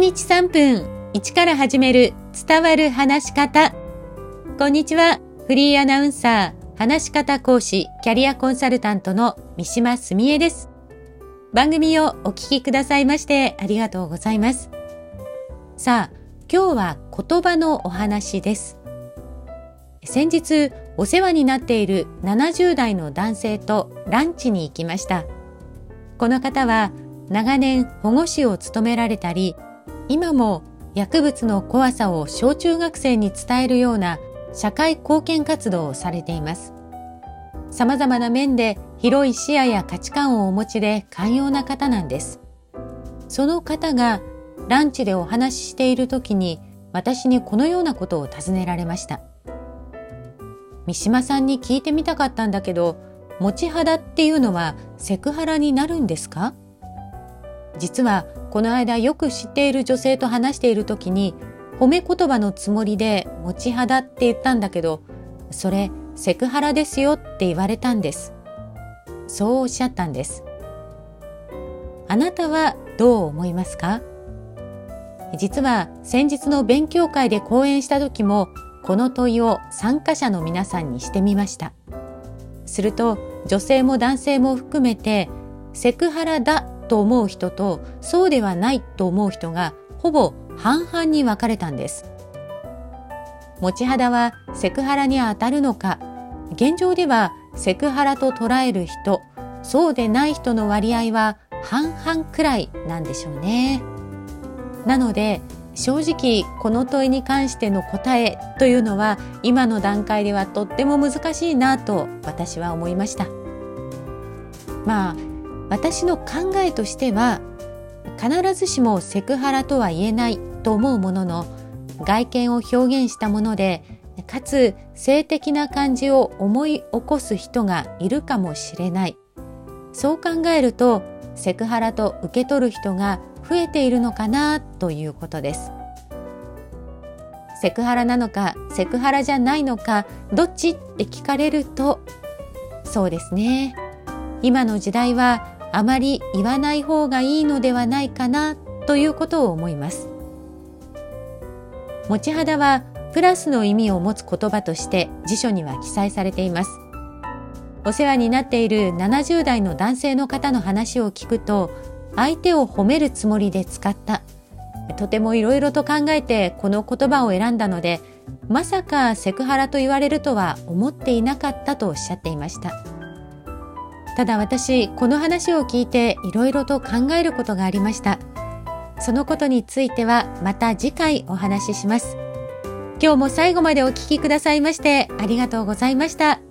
日3分1から始める伝わる話し方。こんにちは。フリーアナウンサー、話し方講師、キャリアコンサルタントの三島澄江です。番組をお聞きくださいましてありがとうございます。さあ、今日は言葉のお話です。先日お世話になっている70代の男性とランチに行きました。この方は長年保護司を務められたり、今も薬物の怖さを小中学生に伝えるような社会貢献活動をされています。様々な面で広い視野や価値観をお持ちで寛容な方なんです。その方がランチでお話ししている時に私にこのようなことを尋ねられました。三島さんに聞いてみたかったんだけど、持ち肌っていうのはセクハラになるんですか？実はこの間よく知っている女性と話している時に褒め言葉のつもりで持ち肌って言ったんだけどそれセクハラですよって言われたんです。そうおっしゃったんです。あなたはどう思いますか？実は先日の勉強会で講演した時もこの問いを参加者の皆さんにしてみました。すると女性も男性も含めてセクハラだと思う人とそうではないと思う人がほぼ半々に分かれたんです。持ち肌はセクハラに当たるのか。現状ではセクハラと捉える人。そうでない人の割合は半々くらいなんでしょうね。なので正直この問いに関しての答えというのは今の段階ではとっても難しいなと私は思いました。まあ私の考えとしては必ずしもセクハラとは言えないと思うものの外見を表現したものでかつ性的な感じを思い起こす人がいるかもしれない。そう考えるとセクハラと受け取る人が増えているのかなということです。セクハラなのかセクハラじゃないのかどっちって聞かれるとそうですね。今の時代はあまり言わない方がいいのではないかなということを思います。持ち肌はプラスの意味を持つ言葉として辞書には記載されています。お世話になっている70代の男性の方の話を聞くと相手を褒めるつもりで使った。とてもいろいろと考えてこの言葉を選んだのでまさかセクハラと言われるとは思っていなかったとおっしゃっていました。ただ私この話を聞いていろいろと考えることがありました。そのことについてはまた次回お話しします。今日も最後までお聞きくださいましてありがとうございました。